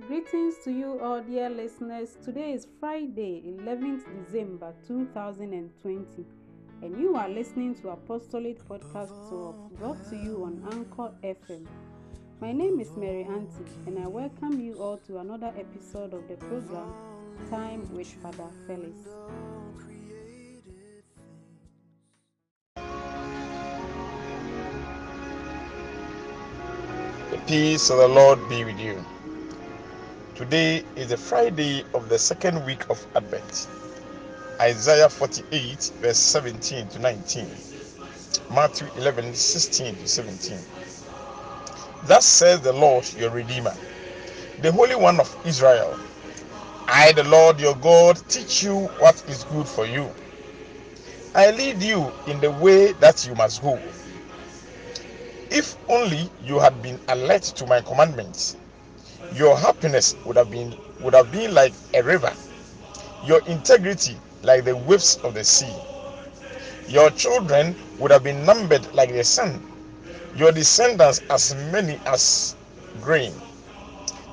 Greetings to you all, dear listeners. Today is Friday, 11th December 2020, and you are listening to Apostolic Podcast 12 brought to you on Anchor FM. My name is Mary Auntie, and I welcome you all to another episode of the program Time with Father Felix. The peace of the Lord be with you. Today is the Friday of the second week of Advent. Isaiah 48, verse 17 to 19. Matthew 11, 16 to 17. Thus says the Lord your Redeemer, the Holy One of Israel. I, the Lord your God, teach you what is good for you. I lead you in the way that you must go. If only you had been alert to my commandments, your happiness would have been would have been like a river, your integrity like the waves of the sea. Your children would have been numbered like the sun, your descendants as many as grain.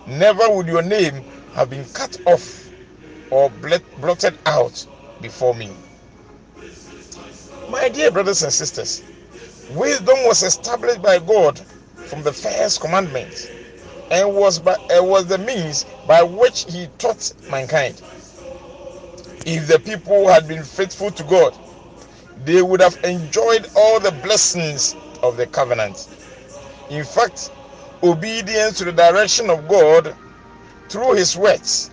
Never would your name have been cut off or blotted out before me. My dear brothers and sisters, wisdom was established by God from the first commandment and was by, uh, was the means by which he taught mankind. If the people had been faithful to God, they would have enjoyed all the blessings of the covenant. In fact, obedience to the direction of God through his words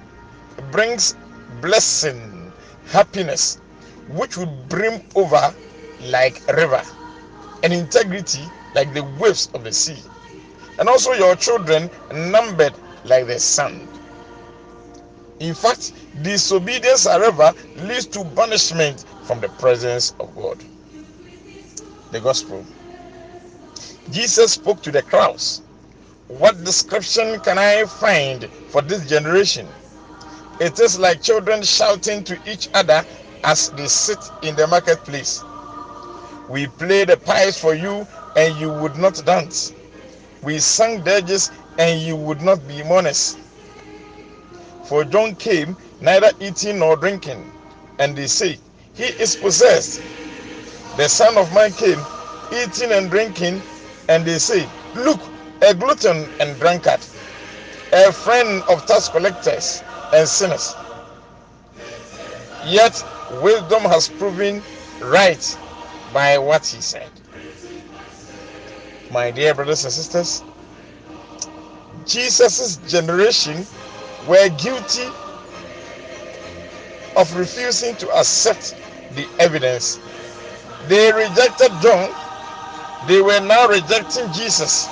brings blessing, happiness, which would brim over like a river, and integrity like the waves of the sea and also your children numbered like the sand. In fact, disobedience, however, leads to banishment from the presence of God. The Gospel. Jesus spoke to the crowds. What description can I find for this generation? It is like children shouting to each other as they sit in the marketplace. We play the pipes for you, and you would not dance. We sang dirges, and you would not be mourners. For John came neither eating nor drinking, and they say, He is possessed. The Son of Man came eating and drinking, and they say, Look, a glutton and drunkard, a friend of tax collectors and sinners. Yet wisdom has proven right by what he said. My dear brothers and sisters, Jesus' generation were guilty of refusing to accept the evidence. They rejected John, they were now rejecting Jesus.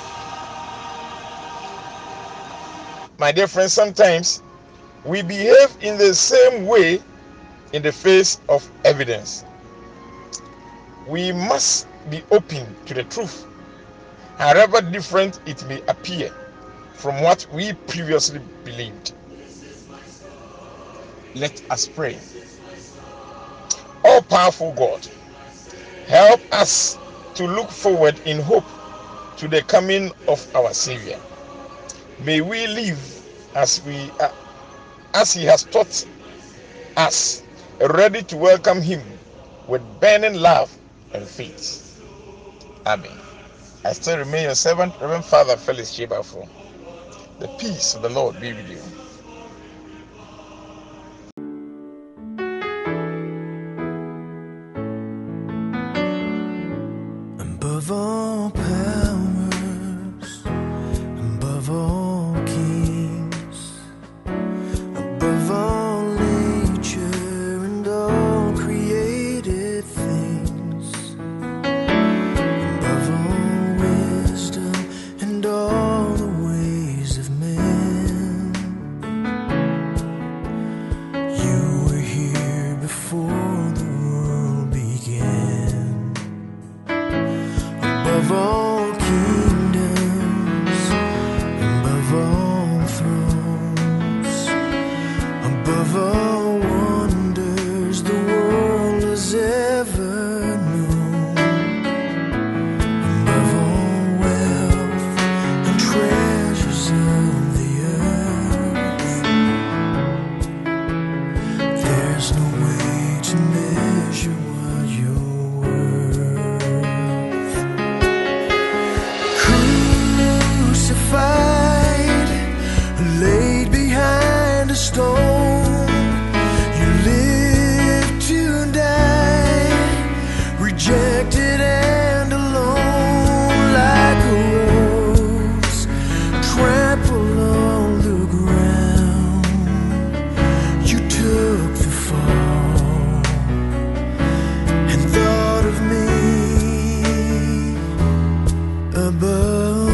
My dear friends, sometimes we behave in the same way in the face of evidence. We must be open to the truth, however different it may appear from what we previously believed. Let us pray. All powerful God, help us to look forward in hope to the coming of our Savior. May we live as we as He has taught us, ready to welcome Him with burning love and faith. Amen. I still remain your servant, Reverend Father Felix Chebafo. The peace of the Lord be with you. move above.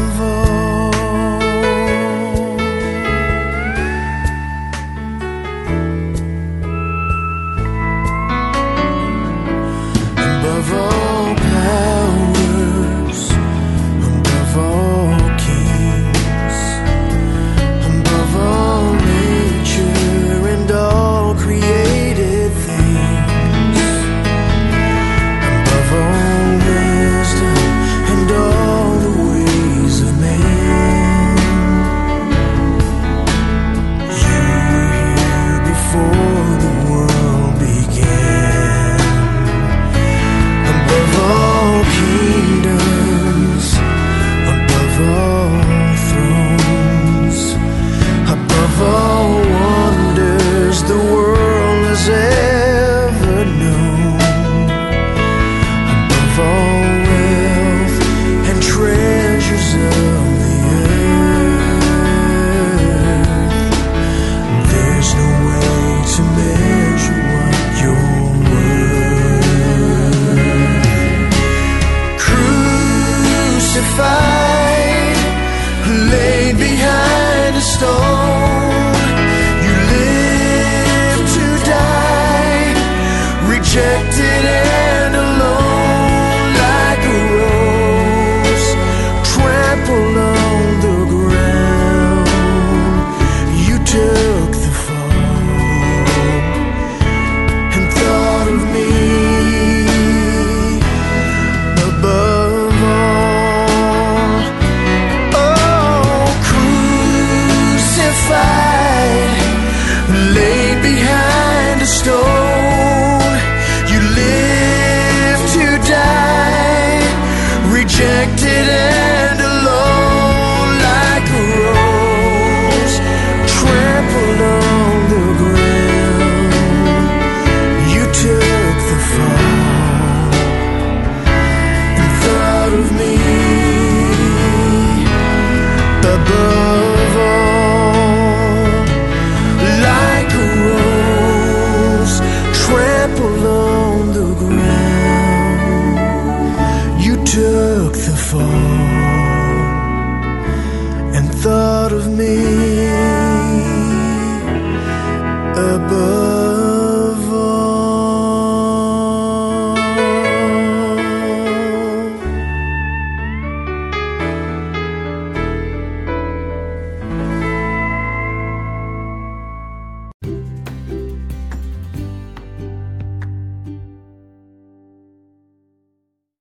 Rejected